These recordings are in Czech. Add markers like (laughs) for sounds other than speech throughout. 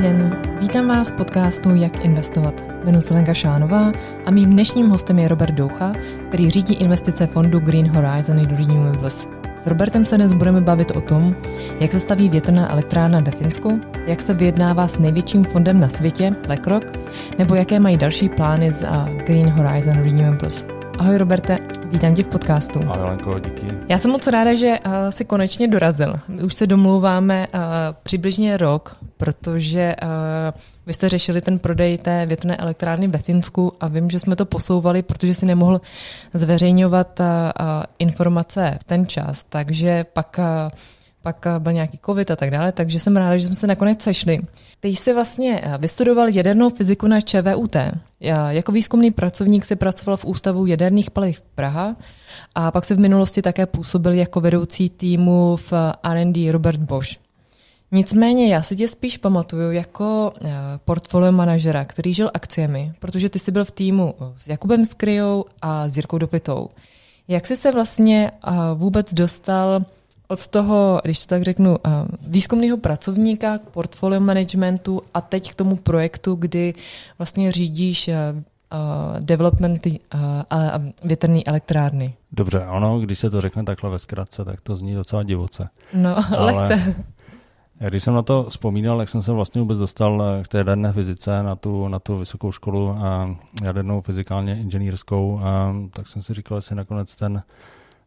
Den, vítám vás v podcastu Jak investovat. Jmenuji se Lenka Šánová a mým dnešním hostem je Robert Doucha, který řídí investice fondu Green Horizon Renewables. S Robertem se dnes budeme bavit o tom, jak se staví větrná elektrárna ve Finsku, jak se vyjednává s největším fondem na světě, BlackRock, nebo jaké mají další plány z Green Horizon Renewables. Ahoj Roberte, vítám tě v podcastu. Ahoj Lenko, díky. Já jsem moc ráda, že uh, si konečně dorazil. My už se domlouváme uh, přibližně rok, protože uh, vy jste řešili ten prodej té větrné elektrárny ve Finsku a vím, že jsme to posouvali, protože si nemohl zveřejňovat uh, uh, informace v ten čas, takže pak uh, pak byl nějaký covid a tak dále, takže jsem ráda, že jsme se nakonec sešli. Ty jsi vlastně vystudoval jadernou fyziku na ČVUT. Já jako výzkumný pracovník si pracoval v Ústavu jaderných paliv Praha a pak se v minulosti také působil jako vedoucí týmu v R&D Robert Bosch. Nicméně já si tě spíš pamatuju jako portfolio manažera, který žil akciemi, protože ty jsi byl v týmu s Jakubem Skryjou a s Jirkou Dopitou. Jak jsi se vlastně vůbec dostal od toho, když to tak řeknu, eh, výzkumného pracovníka k portfolio managementu a teď k tomu projektu, kdy vlastně řídíš uh, developmenty uh, a větrné elektrárny. Dobře, ano, když se to řekne takhle ve zkratce, tak to zní docela divoce. No, (laughs) Ale lehce. Když jsem na to vzpomínal, jak jsem se vlastně vůbec dostal k té jaderné fyzice na tu, na tu vysokou školu jadernou fyzikálně inženýrskou, tak jsem si říkal, jestli nakonec ten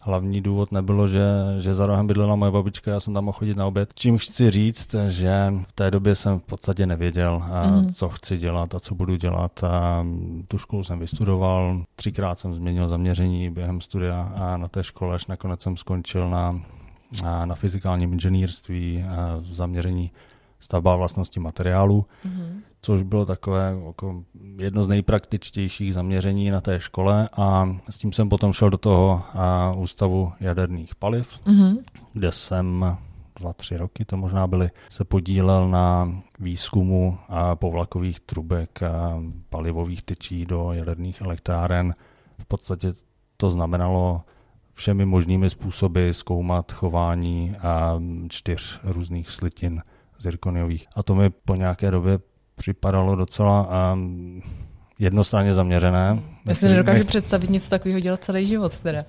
hlavní důvod nebylo, že, že za rohem bydlela moje babička, já jsem tam mohl chodit na oběd. Čím chci říct, že v té době jsem v podstatě nevěděl, mm. co chci dělat a co budu dělat. A tu školu jsem vystudoval, třikrát jsem změnil zaměření během studia a na té škole až nakonec jsem skončil na, na fyzikálním inženýrství v zaměření stavba vlastnosti materiálu, mm-hmm. což bylo takové jako jedno z nejpraktičtějších zaměření na té škole a s tím jsem potom šel do toho a, ústavu jaderných paliv, mm-hmm. kde jsem dva, tři roky to možná byly, se podílel na výzkumu a povlakových trubek a palivových tyčí do jaderných elektráren. V podstatě to znamenalo všemi možnými způsoby zkoumat chování a čtyř různých slitin zirkoniových. A to mi po nějaké době připadalo docela um, jednostranně zaměřené. Já si nedokážu nech... představit něco takového dělat celý život teda.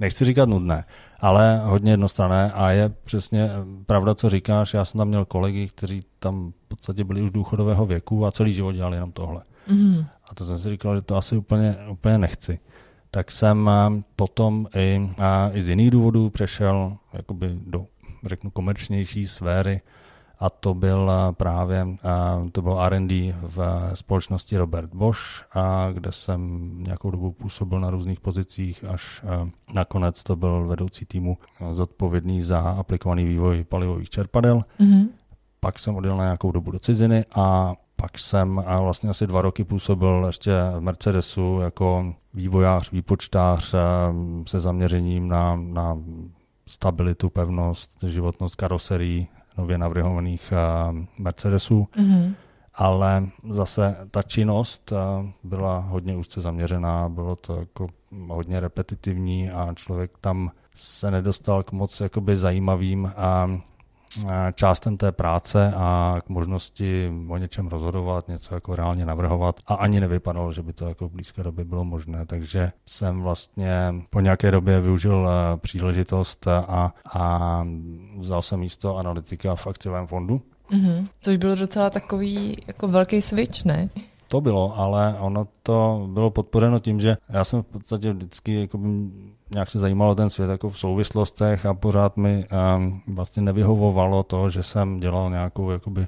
Nechci říkat nudné, ale hodně jednostrané a je přesně pravda, co říkáš. Já jsem tam měl kolegy, kteří tam v podstatě byli už důchodového věku a celý život dělali jenom tohle. Mm. A to jsem si říkal, že to asi úplně, úplně nechci. Tak jsem potom i, a i z jiných důvodů přešel jakoby do, řeknu, komerčnější sféry, a to byl eh, právě eh, to bylo R&D v společnosti Robert Bosch, a kde jsem nějakou dobu působil na různých pozicích, až eh, nakonec to byl vedoucí týmu zodpovědný za aplikovaný vývoj palivových čerpadel. Mm-hmm. Pak jsem odjel na nějakou dobu do ciziny a pak jsem a vlastně asi dva roky působil ještě v Mercedesu jako vývojář, výpočtář se zaměřením na, na stabilitu, pevnost, životnost karoserií nově navrhovaných uh, Mercedesů. Mm-hmm. Ale zase ta činnost uh, byla hodně úzce zaměřená, bylo to jako hodně repetitivní a člověk tam se nedostal k moc jakoby zajímavým a částem té práce a k možnosti o něčem rozhodovat, něco jako reálně navrhovat a ani nevypadalo, že by to jako v blízké době bylo možné, takže jsem vlastně po nějaké době využil eh, příležitost a, a vzal jsem místo analytika v akciovém fondu. Mm-hmm. Což bylo docela takový jako velký switch, ne? To bylo, ale ono to bylo podpořeno tím, že já jsem v podstatě vždycky jako nějak se zajímalo ten svět jako v souvislostech a pořád mi um, vlastně nevyhovovalo to, že jsem dělal nějakou jakoby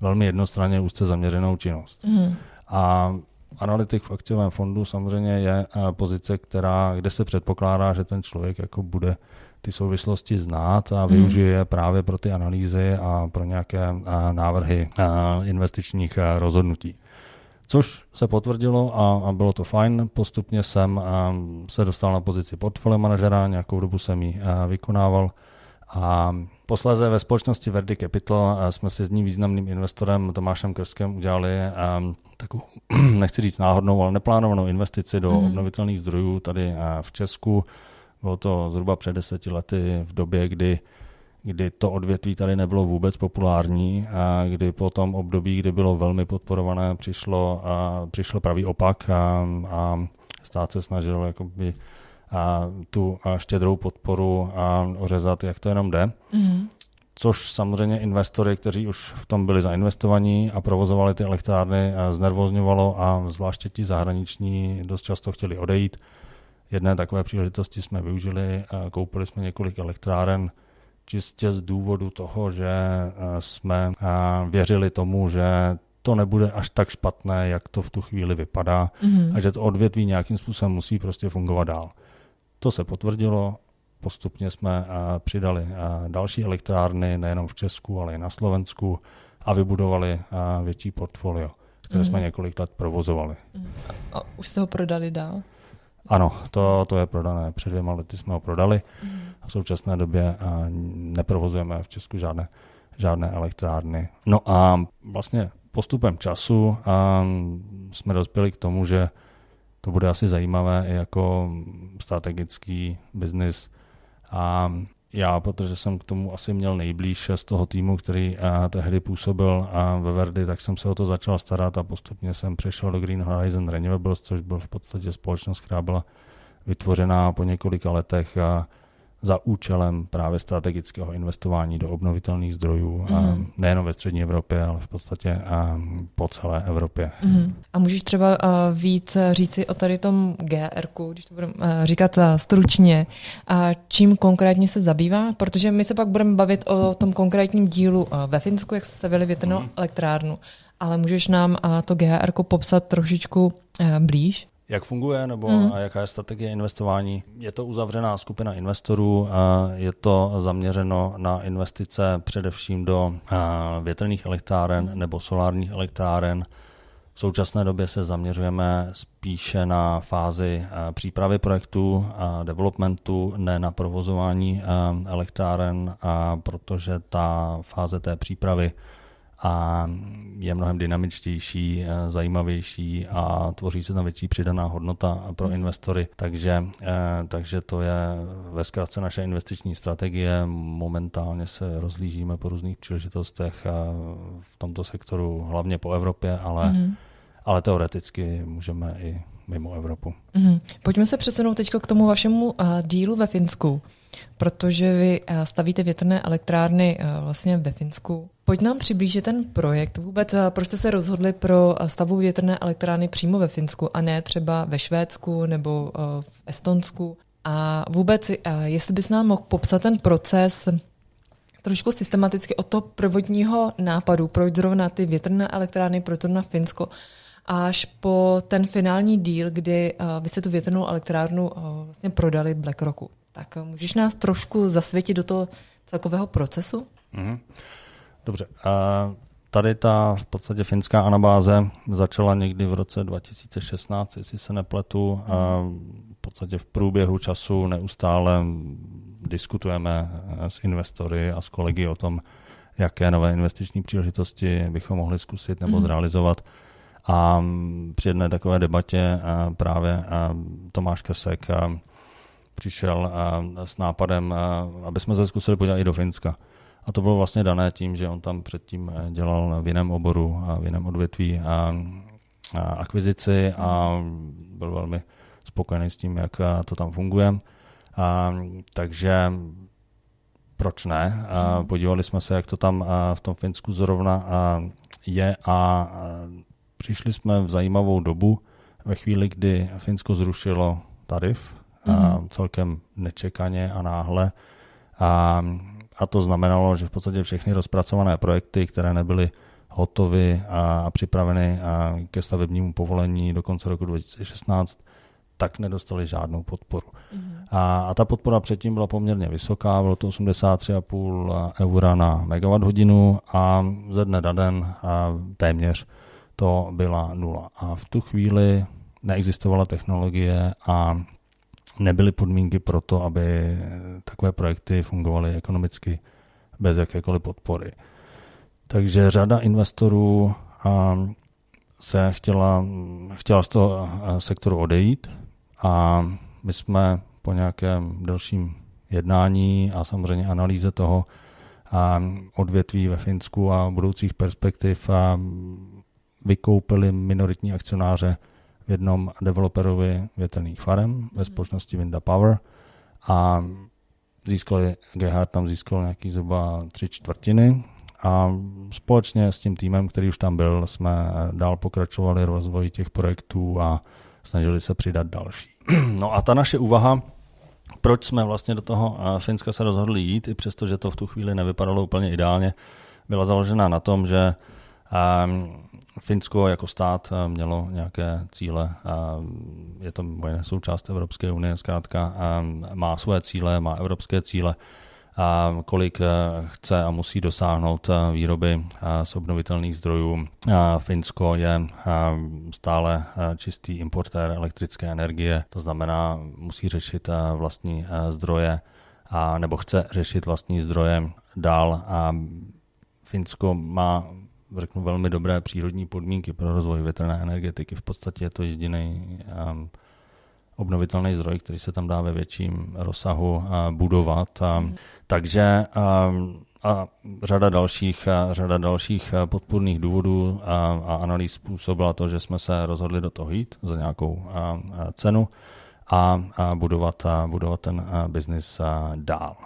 velmi jednostranně úzce zaměřenou činnost. Mm. A analytik v akciovém fondu samozřejmě je uh, pozice, která, kde se předpokládá, že ten člověk jako bude ty souvislosti znát a mhm. využije mm. právě pro ty analýzy a pro nějaké uh, návrhy uh, investičních uh, rozhodnutí. Což se potvrdilo a, a bylo to fajn. Postupně jsem se dostal na pozici portfolio manažera, nějakou dobu jsem ji vykonával. A posléze ve společnosti Verdi Capital jsme si s ním významným investorem Tomášem Krskem udělali takovou, (clears throat) nechci říct náhodnou, ale neplánovanou investici do mm. obnovitelných zdrojů tady v Česku. Bylo to zhruba před deseti lety v době, kdy kdy to odvětví tady nebylo vůbec populární a kdy po tom období, kdy bylo velmi podporované, přišlo, a přišlo pravý opak a, a stát se snažil jakoby, a tu a štědrou podporu a ořezat, jak to jenom jde. Mm. Což samozřejmě investory, kteří už v tom byli zainvestovaní a provozovali ty elektrárny, znervozňovalo a zvláště ti zahraniční dost často chtěli odejít. Jedné takové příležitosti jsme využili, koupili jsme několik elektráren, čistě z důvodu toho, že eh, jsme eh, věřili tomu, že to nebude až tak špatné, jak to v tu chvíli vypadá mm-hmm. a že to odvětví nějakým způsobem musí prostě fungovat dál. To se potvrdilo, postupně jsme eh, přidali další elektrárny, nejenom v Česku, ale i na Slovensku a vybudovali větší portfolio, které mm-hmm. jsme několik let provozovali. Mm-hmm. A už jste ho prodali dál? Ano, to, to je prodané. Před dvěma lety jsme ho prodali. Mm. V současné době neprovozujeme v Česku žádné, žádné elektrárny. No a vlastně postupem času jsme dospěli k tomu, že to bude asi zajímavé i jako strategický biznis. A já, protože jsem k tomu asi měl nejblíž z toho týmu, který a, tehdy působil a ve Verdi, tak jsem se o to začal starat a postupně jsem přešel do Green Horizon Renewables, což byl v podstatě společnost, která byla vytvořená po několika letech a za účelem právě strategického investování do obnovitelných zdrojů, mm. a nejenom ve střední Evropě, ale v podstatě a po celé Evropě. Mm. A můžeš třeba uh, víc říci o tady tom GR, když to budeme uh, říkat uh, stručně, a čím konkrétně se zabývá? Protože my se pak budeme bavit o tom konkrétním dílu ve Finsku, jak se stavili větrnou mm. elektrárnu, ale můžeš nám to GR popsat trošičku blíž? Jak funguje nebo hmm. a jaká je strategie investování? Je to uzavřená skupina investorů, a je to zaměřeno na investice především do větrných elektráren nebo solárních elektráren. V současné době se zaměřujeme spíše na fázi přípravy projektu a developmentu, ne na provozování elektráren, a protože ta fáze té přípravy a je mnohem dynamičtější, eh, zajímavější a tvoří se tam větší přidaná hodnota pro investory. Takže, eh, takže to je ve zkratce naše investiční strategie. Momentálně se rozlížíme po různých příležitostech v tomto sektoru, hlavně po Evropě, ale, mm-hmm. ale teoreticky můžeme i mimo Evropu. Mm-hmm. Pojďme se přesunout teď k tomu vašemu uh, dílu ve Finsku, protože vy uh, stavíte větrné elektrárny uh, vlastně ve Finsku. Pojď nám přiblížit ten projekt. Vůbec uh, proč jste se rozhodli pro stavu větrné elektrárny přímo ve Finsku a ne třeba ve Švédsku nebo v Estonsku? A vůbec, jestli bys nám mohl popsat ten proces trošku systematicky od toho prvotního nápadu, proč zrovna ty větrné elektrárny, proč zrovna Finsko, až po ten finální díl, kdy vy jste tu větrnou elektrárnu vlastně prodali BlackRocku. Tak můžeš nás trošku zasvětit do toho celkového procesu? Mm-hmm. Dobře. Uh, tady ta v podstatě finská anabáze začala někdy v roce 2016, jestli se nepletu. Uh, v podstatě v průběhu času neustále diskutujeme s investory a s kolegy o tom, jaké nové investiční příležitosti bychom mohli zkusit nebo mm. zrealizovat. A při jedné takové debatě právě Tomáš Krsek přišel s nápadem, aby jsme se zkusili podívat i do Finska. A to bylo vlastně dané tím, že on tam předtím dělal v jiném oboru a v jiném odvětví a, a akvizici a byl velmi spokojený s tím, jak to tam funguje. A, takže proč ne? A podívali jsme se, jak to tam v tom Finsku zrovna je a přišli jsme v zajímavou dobu, ve chvíli, kdy Finsko zrušilo tarif, mm-hmm. mhm. celkem nečekaně a náhle. A, a to znamenalo, že v podstatě všechny rozpracované projekty, které nebyly hotovy a, a připraveny a ke stavebnímu povolení do konce roku 2016, tak nedostali žádnou podporu. Mm-hmm. A, a ta podpora předtím byla poměrně vysoká, bylo to 83,5 eura na megawatt hodinu a ze dne na den a téměř to byla nula. A v tu chvíli neexistovala technologie a nebyly podmínky pro to, aby takové projekty fungovaly ekonomicky bez jakékoliv podpory. Takže řada investorů se chtěla, chtěla z toho sektoru odejít a my jsme po nějakém delším jednání a samozřejmě analýze toho odvětví ve Finsku a budoucích perspektiv a vykoupili minoritní akcionáře jednom developerovi větrných farem ve mhm. společnosti Vinda Power a získali, Gerhard tam získal nějaký zhruba tři čtvrtiny a společně s tím týmem, který už tam byl, jsme dál pokračovali rozvoji těch projektů a snažili se přidat další. (clears throat) No a ta naše úvaha, proč jsme vlastně do toho eh, Finska se rozhodli jít, i přesto, že to v tu chvíli nevypadalo úplně ideálně, byla založena na tom, že ehm, Finsko jako stát eh, mělo nějaké cíle, je to moje součást Evropské unie, zkrátka má své cíle, má evropské cíle, kolik eh, chce a musí dosáhnout eh, výroby z obnovitelných zdrojů. Finsko je stále čistý importér elektrické energie, to znamená, musí řešit vlastní zdroje a nebo chce řešit vlastní zdroje dál. A Finsko má řeknu, velmi dobré přírodní podmínky pro rozvoj větrné energetiky. V podstatě je to jediný um, obnovitelný zdroj, který se tam dá ve větším rozsahu budovat. Mm. Takže a, a řada dalších, a řada dalších podpůrných důvodů a, a analýz způsobila to, že jsme se rozhodli do toho jít za nějakou a, a cenu a, a budovat, a budovat ten biznis dál.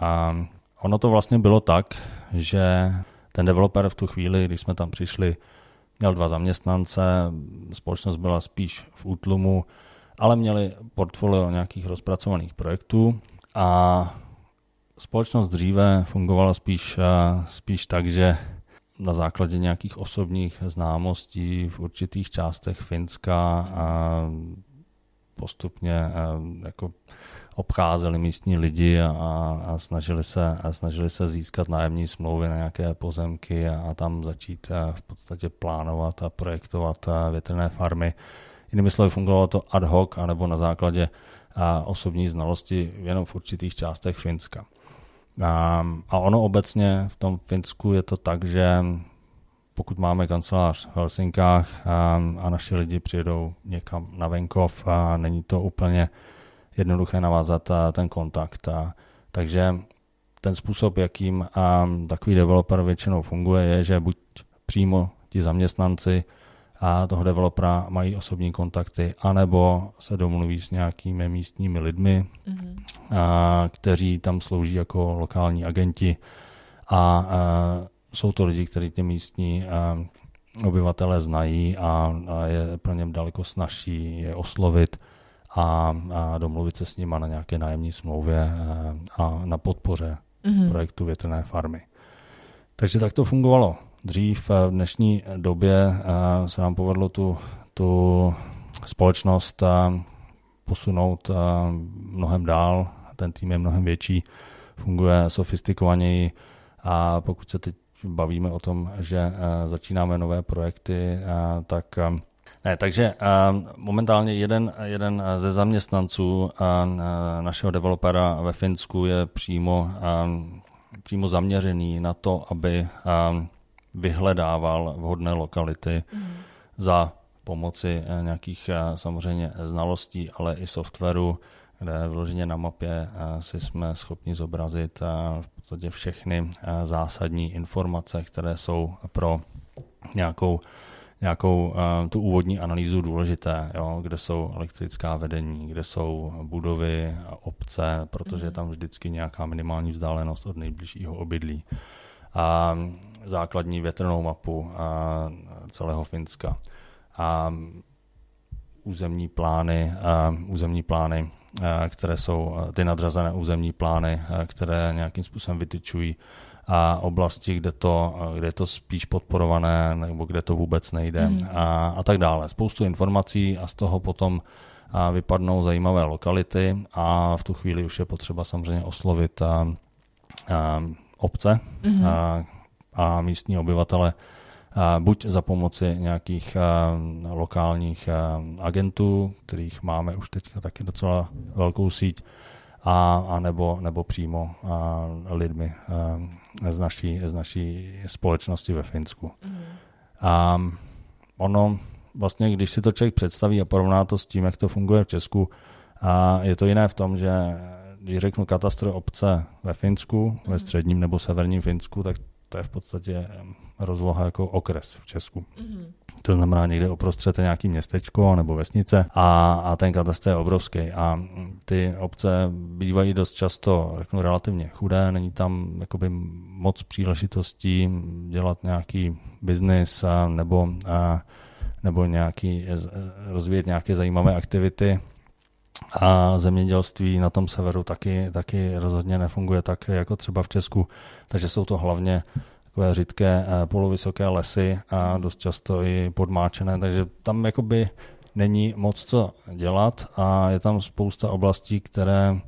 A ono to vlastně bylo tak, že ten developer v tu chvíli, když jsme tam přišli, měl dva zaměstnance, společnost byla spíš v útlumu, ale měli portfolio nějakých rozpracovaných projektů a společnost dříve fungovala spíš, eh, spíš tak, že na základě nějakých osobních známostí v určitých částech Finska a postupně eh, jako obcházeli místní lidi a, a, snažili se, a snažili se získat nájemní smlouvy na nějaké pozemky a, a tam začít eh, v podstatě plánovat a projektovat větrné farmy. Jinými slovy, fungovalo to ad hoc, anebo na základě a, osobní znalosti jenom v určitých částech Finska. A, a ono obecně v tom Finsku je to tak, že pokud máme kancelář v Helsinkách a, a naši lidi přijedou někam na venkov a není to úplně jednoduché navázat ten kontakt. A, takže ten způsob, jakým a, takový developer většinou funguje, je, že buď přímo ti zaměstnanci a toho developera mají osobní kontakty, anebo se domluví s nějakými místními lidmi, mm-hmm. a, kteří tam slouží jako lokální agenti a, a jsou to lidi, kteří ty místní a, obyvatele znají a, a je pro něm daleko snažší je oslovit a, a domluvit se s nima na nějaké nájemní smlouvě a, a na podpoře mm-hmm. projektu větrné farmy. Takže tak to fungovalo dřív. V dnešní době eh, se nám povedlo tu, tu společnost posunout mnohem dál. Ten tým je mnohem větší, funguje sofistikovaněji a pokud se teď bavíme o tom, že začínáme nové projekty, tak ne, takže momentálně jeden, jeden ze zaměstnanců našeho developera ve Finsku je přímo, přímo zaměřený na to, aby vyhledával vhodné lokality mm. za pomoci eh, nějakých eh, samozřejmě znalostí, ale i softwaru, kde vloženě na mapě eh, si jsme schopni zobrazit v podstatě všechny zásadní informace, které jsou pro nějakou nějakou uh, tu úvodní analýzu důležité, jo, kde jsou elektrická vedení, kde jsou budovy, obce, protože je mhm. tam vždycky nějaká minimální vzdálenost od nejbližšího obydlí. A základní větrnou mapu celého Finska. A územní plány, územní plány, které jsou ty nadřazené územní plány, které nějakým způsobem vytyčují a oblasti, kde to, kde je to spíš podporované, nebo kde to vůbec nejde mm. a, a tak dále. Spoustu informací a z toho potom a vypadnou zajímavé lokality a v tu chvíli už je potřeba samozřejmě oslovit a, a obce, mm. a, a místní obyvatele buď za pomoci nějakých lokálních agentů, kterých máme už teďka taky docela velkou síť, a, a nebo, nebo přímo a, lidmi a, z, naší, z naší společnosti ve Finsku. Mm. A ono vlastně, když si to člověk představí a porovná to s tím, jak to funguje v Česku, a je to jiné v tom, že když řeknu katastr obce ve Finsku, mm. ve mhm. středním nebo severním Finsku, tak to je v podstatě rozloha jako okres v Česku. Mm. To znamená někde uprostřed nějaký městečko nebo vesnice a, a ten katastr je obrovský. A ty obce bývají dost často, řeknu, relativně chudé, není tam jakoby moc příležitostí dělat nějaký biznis nebo, a, nebo nějaký, rozvíjet nějaké zajímavé aktivity. A zemědělství na tom severu taky, taky rozhodně nefunguje tak jako třeba v Česku, takže jsou to hlavně takové řídké eh, polovysoké lesy a dost často i podmáčené, takže tam jakoby není moc co dělat a je tam spousta oblastí, které,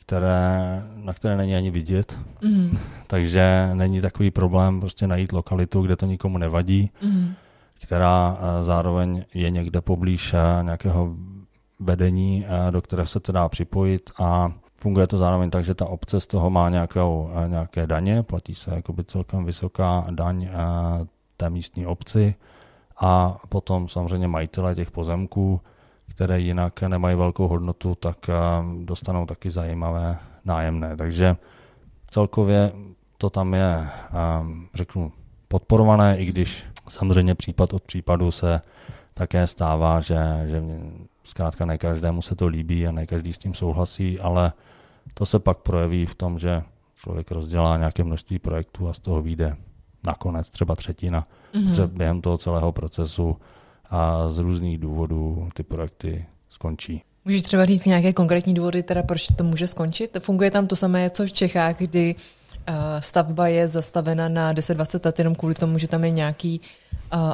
které, na které není ani vidět. Mm. (laughs) Takže není takový problém prostě najít lokalitu, kde to nikomu nevadí, mm. která eh, zároveň je někde poblíž eh, nějakého vedení, do které se to dá připojit a Funguje to zároveň tak, že ta obce z toho má nějakou, eh, nějaké daně, platí se jakoby celkem vysoká daň eh, té místní obci a potom samozřejmě majitele těch pozemků, které jinak nemají velkou hodnotu, tak eh, dostanou taky zajímavé nájemné. Takže celkově to tam je, řeknu, podporované, i když samozřejmě případ od případu se také stává, že, že zkrátka ne každému se to líbí a ne každý s tím souhlasí, ale to se pak projeví v tom, že člověk rozdělá nějaké množství projektů a z toho vyjde nakonec třeba třetina mm-hmm. třeba během toho celého procesu a z různých důvodů ty projekty skončí. Můžeš třeba říct nějaké konkrétní důvody, teda proč to může skončit? Funguje tam to samé, co v Čechách, kdy stavba je zastavena na 10-20 let jenom kvůli tomu, že tam je nějaký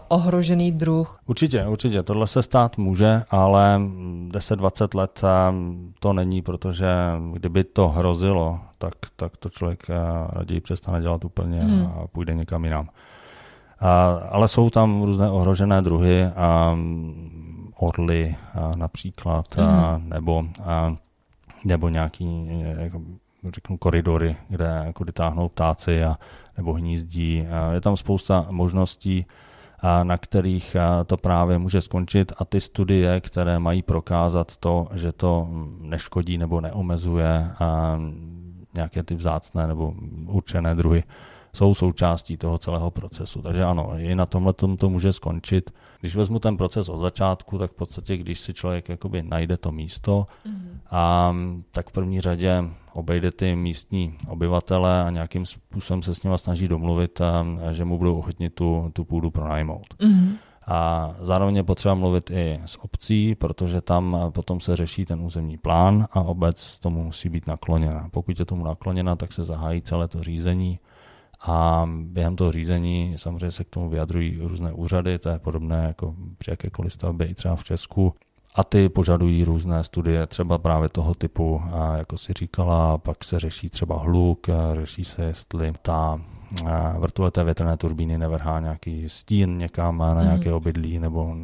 ohrožený druh. Určitě, určitě. Tohle se stát může, ale 10-20 let to není, protože kdyby to hrozilo, tak, tak to člověk raději přestane dělat úplně hmm. a půjde někam jinam. A, ale jsou tam různé ohrožené druhy, a, orly a, například, hmm. a, nebo, a, nebo nějaký jako, řeknu, koridory, kde jako táhnou ptáci a, nebo hnízdí. Je tam spousta možností, na kterých to právě může skončit a ty studie, které mají prokázat to, že to neškodí nebo neomezuje nějaké ty vzácné nebo určené druhy, jsou součástí toho celého procesu. Takže ano, i na tomhle to může skončit. Když vezmu ten proces od začátku, tak v podstatě, když si člověk jakoby najde to místo, mm-hmm. A, tak v první řadě obejde ty místní obyvatele a nějakým způsobem se s nimi snaží domluvit, a, že mu budou ochotni tu, tu půdu pronajmout. Mm-hmm. A zároveň je potřeba mluvit i s obcí, protože tam potom se řeší ten územní plán a obec tomu musí být nakloněna. Pokud je tomu nakloněna, tak se zahájí celé to řízení a během toho řízení samozřejmě se k tomu vyjadrují různé úřady, to je podobné jako při jakékoliv stavbě i třeba v Česku. A ty požadují různé studie, třeba právě toho typu, a jako si říkala, pak se řeší třeba hluk, řeší se, jestli ta vrtuleté větrné turbíny nevrhá nějaký stín někam na mhm. nějaké obydlí, nebo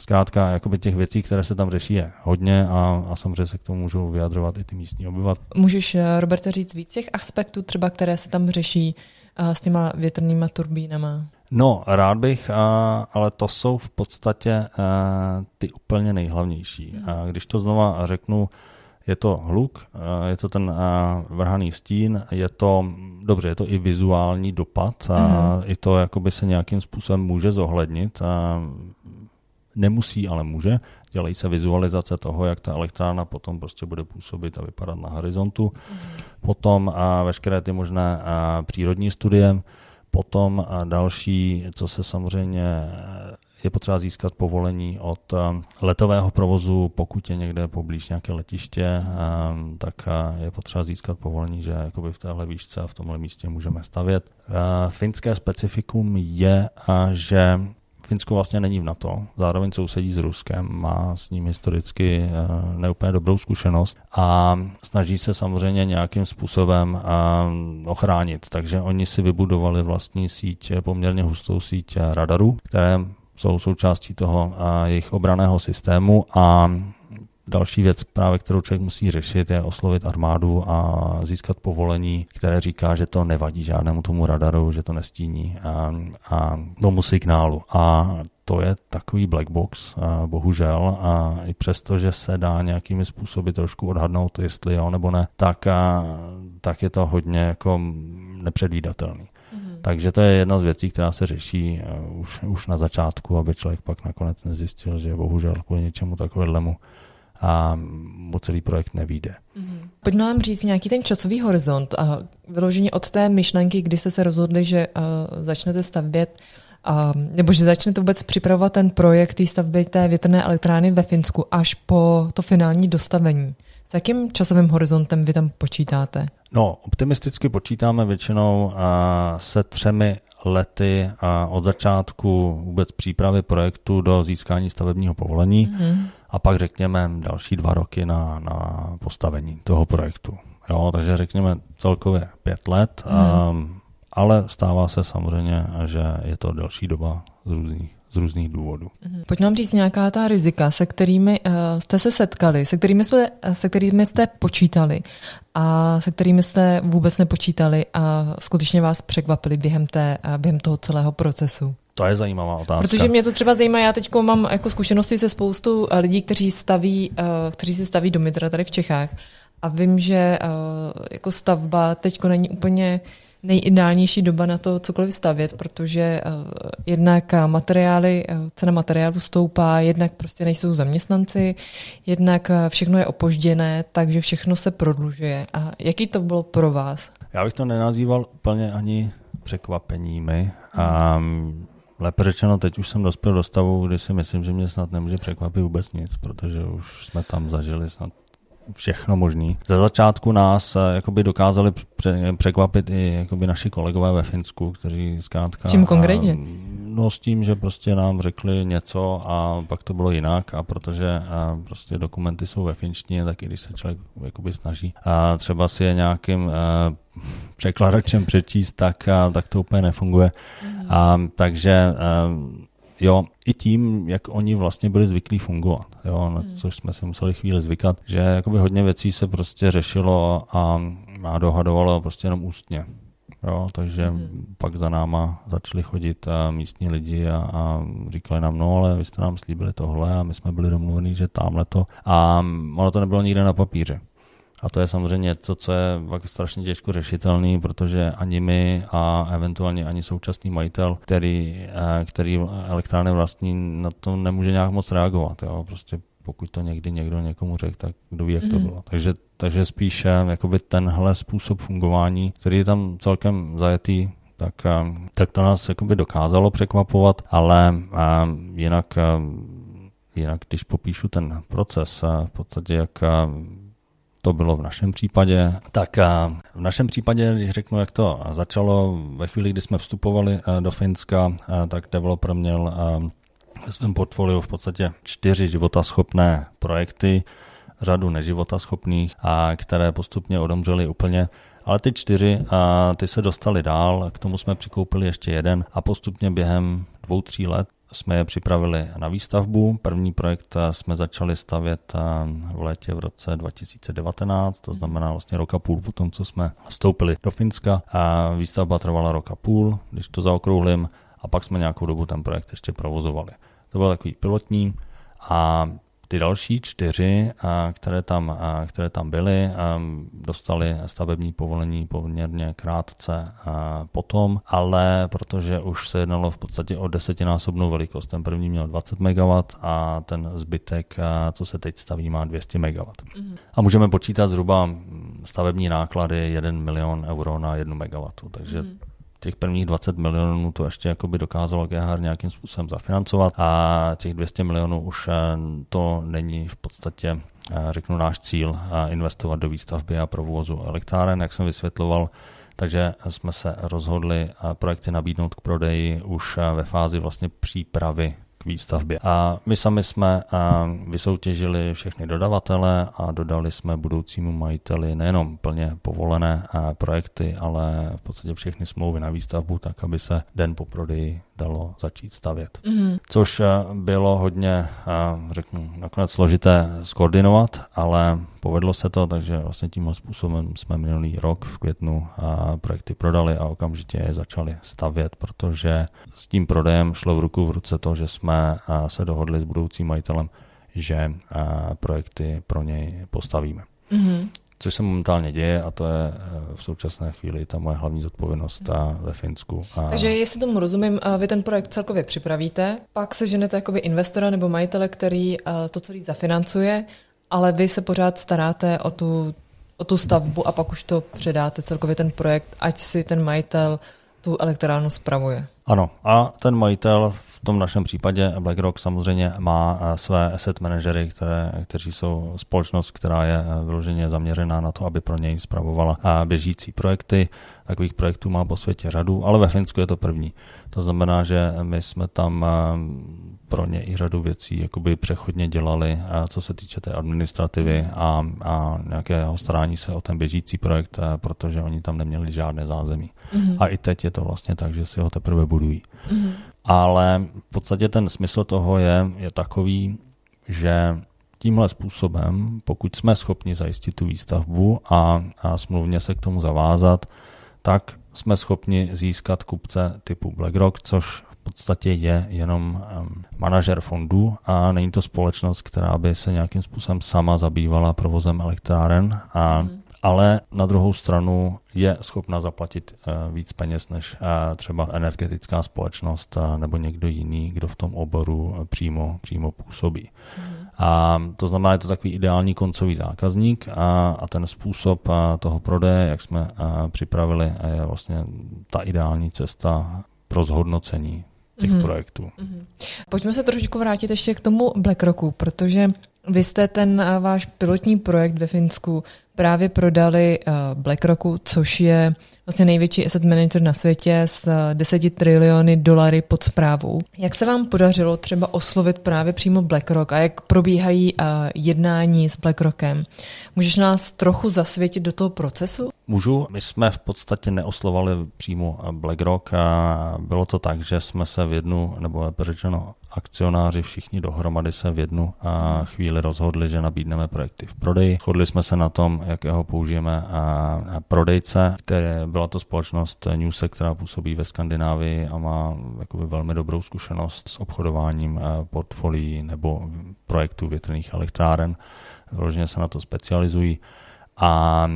zkrátka jakoby těch věcí, které se tam řeší je hodně a, a samozřejmě se k tomu můžou vyjadřovat i ty místní obyvatel. Můžeš, eh, Roberte, říct víc těch aspektů třeba, které se tam řeší uh, s těma větrnýma turbínama? No, rád bych, uh, ale to jsou v podstatě uh, ty úplně nejhlavnější. Uh, když to znova řeknu, je to hluk, je to ten vrhaný stín, je to, dobře, je to i vizuální dopad, mm. i to jakoby se nějakým způsobem může zohlednit. Nemusí, ale může. Dělají se vizualizace toho, jak ta elektrárna potom prostě bude působit a vypadat na horizontu. Mm. Potom a veškeré ty možné a přírodní studie. Potom další, co se samozřejmě je potřeba získat povolení od letového provozu, pokud je někde poblíž nějaké letiště, tak je potřeba získat povolení, že jakoby v téhle výšce a v tomhle místě můžeme stavět. Finské specifikum je, že Finsko vlastně není v NATO, zároveň sousedí s Ruskem, má s ním historicky eh, neúplně dobrou zkušenost a snaží se samozřejmě nějakým způsobem eh, ochránit. Takže oni si vybudovali vlastní síť, poměrně hustou síť radarů, které jsou součástí toho jejich obraného systému a další věc, právě kterou člověk musí řešit, je oslovit armádu a získat povolení, které říká, že to nevadí žádnému tomu radaru, že to nestíní a, a tomu signálu. A to je takový black box, bohužel, a i přesto, že se dá nějakými způsoby trošku odhadnout, jestli jo nebo ne, tak, a, tak je to hodně jako nepředvídatelný. Mm-hmm. Takže to je jedna z věcí, která se řeší uh, už, už na začátku, aby člověk pak nakonec nezjistil, že bohužel kvůli něčemu takovému a mu celý projekt nevíde. Mm-hmm. Pojďme nám říct nějaký ten časový horizont a vyloženě od té myšlenky, kdy jste se rozhodli, že uh, začnete stavět a, nebo že začnete vůbec připravovat ten projekt té stavby té větrné elektrárny ve Finsku až po to finální dostavení. S jakým časovým horizontem vy tam počítáte? No, optimisticky počítáme většinou a, se třemi lety a od začátku vůbec přípravy projektu do získání stavebního povolení mm-hmm. A pak řekněme další dva roky na, na postavení toho projektu. Jo, takže řekněme celkově pět let. Mm. A, ale stává se samozřejmě, že je to delší doba z různých z různých důvodů. Mhm. Pojď nám říct nějaká ta rizika, se kterými uh, jste se setkali, se kterými, jste, se kterými jste počítali a se kterými jste vůbec nepočítali a skutečně vás překvapili během, té, uh, během toho celého procesu. To je zajímavá otázka. Protože mě to třeba zajímá, já teď mám jako zkušenosti se spoustou lidí, kteří staví, uh, kteří si staví domy tady v Čechách a vím, že uh, jako stavba teď není úplně nejideálnější doba na to cokoliv stavět, protože jednak materiály, cena materiálu stoupá, jednak prostě nejsou zaměstnanci, jednak všechno je opožděné, takže všechno se prodlužuje. A jaký to bylo pro vás? Já bych to nenazýval úplně ani překvapeními. A lépe řečeno, teď už jsem dospěl do stavu, kdy si myslím, že mě snad nemůže překvapit vůbec nic, protože už jsme tam zažili snad všechno možný. Ze začátku nás eh, jakoby dokázali překvapit i jakoby naši kolegové ve Finsku, kteří zkrátka... Čím konkrétně? No s tím, že prostě nám řekli něco a pak to bylo jinak a protože a eh, prostě dokumenty jsou ve finštině, tak i když se člověk jakoby snaží a třeba si je nějakým a, eh, překladačem přečíst, tak, a, tak to úplně nefunguje. Mm. A, takže a, Jo, i tím, jak oni vlastně byli zvyklí fungovat, jo, na hmm. což jsme se museli chvíli zvykat, že jakoby hodně věcí se prostě řešilo a, a dohadovalo prostě jenom ústně. Jo, takže hmm. pak za náma začali chodit a místní lidi a, a říkali nám, no ale vy jste nám slíbili tohle a my jsme byli domluveni, že tamhle to. A ono to nebylo nikde na papíře. A to je samozřejmě něco, co je strašně těžko řešitelný, protože ani my a eventuálně ani současný majitel, který, eh, který elektrárny vlastní, na to nemůže nějak moc reagovat. Jo? Prostě pokud to někdy někdo někomu řekl, tak kdo ví, jak to mhm. bylo. Takže, takže spíše jakoby tenhle způsob fungování, který je tam celkem zajetý, tak, eh, tak to nás jakoby dokázalo překvapovat, ale eh, jinak, jinak, když popíšu ten proces, v podstatě jak to bylo v našem případě. Tak v našem případě, když řeknu, jak to začalo, ve chvíli, kdy jsme vstupovali do Finska, tak developer měl ve svém portfoliu v podstatě čtyři životaschopné projekty, řadu neživotaschopných, a které postupně odemřely úplně. Ale ty čtyři, a ty se dostali dál, k tomu jsme přikoupili ještě jeden a postupně během dvou, tří let jsme je připravili na výstavbu. První projekt jsme začali stavět eh, v létě v roce 2019, to znamená vlastně roka půl po tom, co jsme vstoupili do Finska. A výstavba trvala roka půl, když to zaokrouhlím, a pak jsme nějakou dobu ten projekt ještě provozovali. To byl takový pilotní a ty další čtyři, které tam, které tam byly, dostali stavební povolení poměrně krátce potom, ale protože už se jednalo v podstatě o desetinásobnou velikost. Ten první měl 20 MW a ten zbytek, co se teď staví, má 200 MW. Mm-hmm. A můžeme počítat zhruba stavební náklady 1 milion euro na 1 MW. Takže mm-hmm těch prvních 20 milionů to ještě jakoby dokázalo GHR nějakým způsobem zafinancovat a těch 200 milionů už eh, to není v podstatě eh, řeknu náš cíl eh, investovat do výstavby a provozu elektráren, jak jsem vysvětloval. Takže jsme se rozhodli projekty nabídnout k prodeji už ve fázi vlastně přípravy k výstavbě. A my sami jsme vysoutěžili všechny dodavatele a dodali jsme budoucímu majiteli nejenom plně povolené projekty, ale v podstatě všechny smlouvy na výstavbu, tak aby se den po prodeji dalo začít stavět. Mm-hmm. Což eh, bylo hodně, eh, řeknu, nakonec složité skoordinovat, ale povedlo se to, takže vlastně tímhle způsobem jsme minulý rok v květnu projekty prodali a okamžitě je začali stavět, protože s tím prodejem šlo v ruku v ruce to, že jsme se dohodli s budoucím majitelem, že projekty pro něj postavíme. Mm-hmm což se momentálně děje a to je eh, v současné chvíli ta moje hlavní zodpovědnost a ve Finsku. A... Takže jestli tomu rozumím, vy ten projekt celkově připravíte, pak se ženete jakoby investora nebo majitele, který eh, to celý zafinancuje, ale vy se pořád staráte o tu, o tu stavbu a pak už to předáte celkově ten projekt, ať si ten majitel tu elektrárnu spravuje. Ano, a ten majitel v tom našem případě BlackRock samozřejmě má eh, své asset manažery, které, kteří jsou společnost, která je eh, vyloženě zaměřená na to, aby pro něj spravovala eh, běžící projekty. Takových projektů má po světě řadu, ale ve Finsku je to první. To znamená, že my jsme tam pro ně i řadu věcí jakoby přechodně dělali, co se týče té administrativy a, a nějakého starání se o ten běžící projekt, protože oni tam neměli žádné zázemí. Mm-hmm. A i teď je to vlastně tak, že si ho teprve budují. Mm-hmm ale v podstatě ten smysl toho je, je takový, že tímhle způsobem, pokud jsme schopni zajistit tu výstavbu a, a smluvně se k tomu zavázat, tak jsme schopni získat kupce typu BlackRock, což v podstatě je jenom manažer fondu a není to společnost, která by se nějakým způsobem sama zabývala provozem elektráren a mm ale na druhou stranu je schopna zaplatit eh, víc peněz než eh, třeba energetická společnost eh, nebo někdo jiný, kdo v tom oboru přímo, přímo působí. Mm. A to znamená, je to takový ideální koncový zákazník a, a ten způsob toho prodeje, jak jsme připravili, je vlastně ta ideální cesta pro zhodnocení těch mm. projektů. Mm. Pojďme se trošičku vrátit ještě k tomu BlackRocku, protože vy jste ten váš pilotní projekt ve Finsku právě prodali BlackRocku, což je vlastně největší asset manager na světě s 10 eh, triliony dolary pod zprávou. Jak se vám podařilo třeba oslovit právě přímo BlackRock a jak probíhají uh, jednání s BlackRockem? Můžeš nás trochu zasvětit do toho procesu? Můžu. My jsme v podstatě neoslovali přímo BlackRock a bylo to tak, že jsme se v jednu, nebo řečeno akcionáři všichni dohromady se v jednu a chvíli rozhodli, že nabídneme projekty v prodeji. Chodli jsme se na tom, jakého použijeme a prodejce, které byla to společnost Newsec, která působí ve Skandinávii a má jakoby velmi dobrou zkušenost s obchodováním portfolií nebo projektů větrných elektráren. Vyloženě se na to specializují. A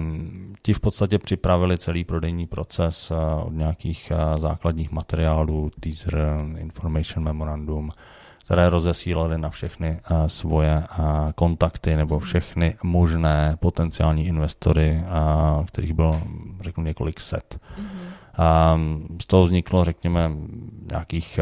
ti v podstatě připravili celý prodejní proces od nějakých základních materiálů, teaser, information memorandum, které rozesílali na všechny uh, svoje kontakty nebo všechny možné potenciální investory, kterých bylo, řeknu, několik set. Mm-hmm. Z toho vzniklo, řekněme, nějakých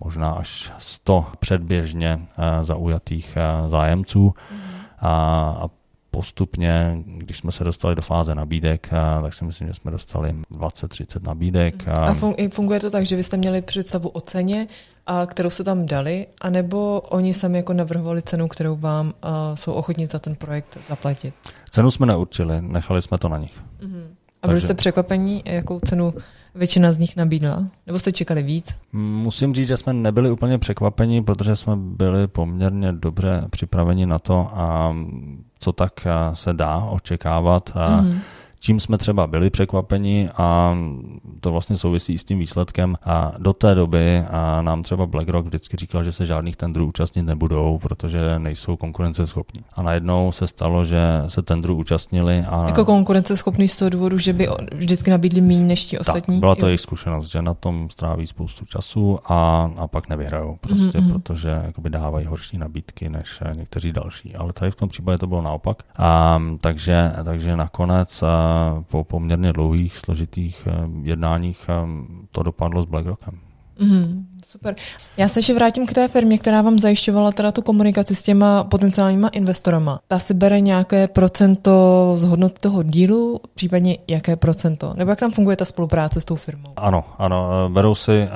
možná až 100 předběžně zaujatých zájemců mm-hmm. a postupně, když jsme se dostali do fáze nabídek, tak si myslím, že jsme dostali 20-30 nabídek. A funguje to tak, že vy jste měli představu o ceně, a kterou se tam dali, anebo oni sami jako navrhovali cenu, kterou vám jsou ochotní za ten projekt zaplatit? Cenu jsme neurčili, nechali jsme to na nich. Uh-huh. A byli jste překvapení, jakou cenu většina z nich nabídla? Nebo jste čekali víc? Musím říct, že jsme nebyli úplně překvapení, protože jsme byli poměrně dobře připraveni na to, a co tak se dá očekávat. A mm-hmm čím jsme třeba byli překvapeni a to vlastně souvisí s tím výsledkem. A do té doby a nám třeba BlackRock vždycky říkal, že se žádných tendrů účastnit nebudou, protože nejsou konkurenceschopní. A najednou se stalo, že se tendrů účastnili. A... Jako konkurenceschopný z toho důvodu, že by vždycky nabídli méně než ti ostatní? Tak, byla to jo. jejich zkušenost, že na tom stráví spoustu času a, a pak nevyhrajou prostě, mm-hmm. protože jakoby dávají horší nabídky než někteří další. Ale tady v tom případě to bylo naopak. A, takže, takže nakonec a, po poměrně dlouhých, složitých eh, jednáních eh, to dopadlo s BlackRockem. Mm, super. Já se ještě vrátím k té firmě, která vám zajišťovala teda tu komunikaci s těma potenciálníma investorama. Ta si bere nějaké procento z hodnoty toho dílu, případně jaké procento? Nebo jak tam funguje ta spolupráce s tou firmou? Ano, ano, eh, berou si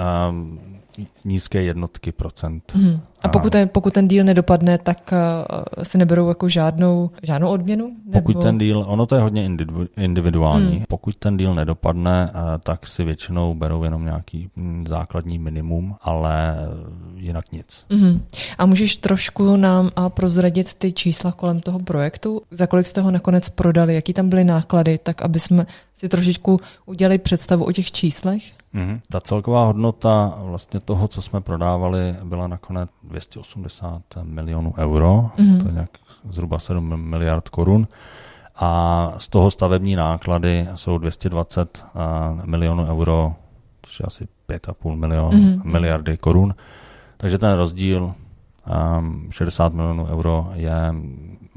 nízké jednotky procent. Mm. A pokud ten, pokud ten díl nedopadne, tak uh, si neberou jako žádnou, žádnou odměnu? Nebo? Pokud ten díl, ono to je hodně individuální, mm. pokud ten díl nedopadne, uh, tak si většinou berou jenom nějaký mm, základní minimum, ale jinak nic. Mm. A můžeš trošku nám uh, prozradit ty čísla kolem toho projektu? Za kolik jste ho nakonec prodali? Jaký tam byly náklady? Tak aby jsme si trošičku udělali představu o těch číslech? Mm-hmm. Ta celková hodnota vlastně toho, co jsme prodávali, byla nakonec 280 milionů euro, mm-hmm. to je nějak zhruba 7 miliard korun. A z toho stavební náklady jsou 220 eh, milionů euro, což je asi 5,5 milion, mm-hmm. miliardy korun. Takže ten rozdíl 60 um, milionů euro je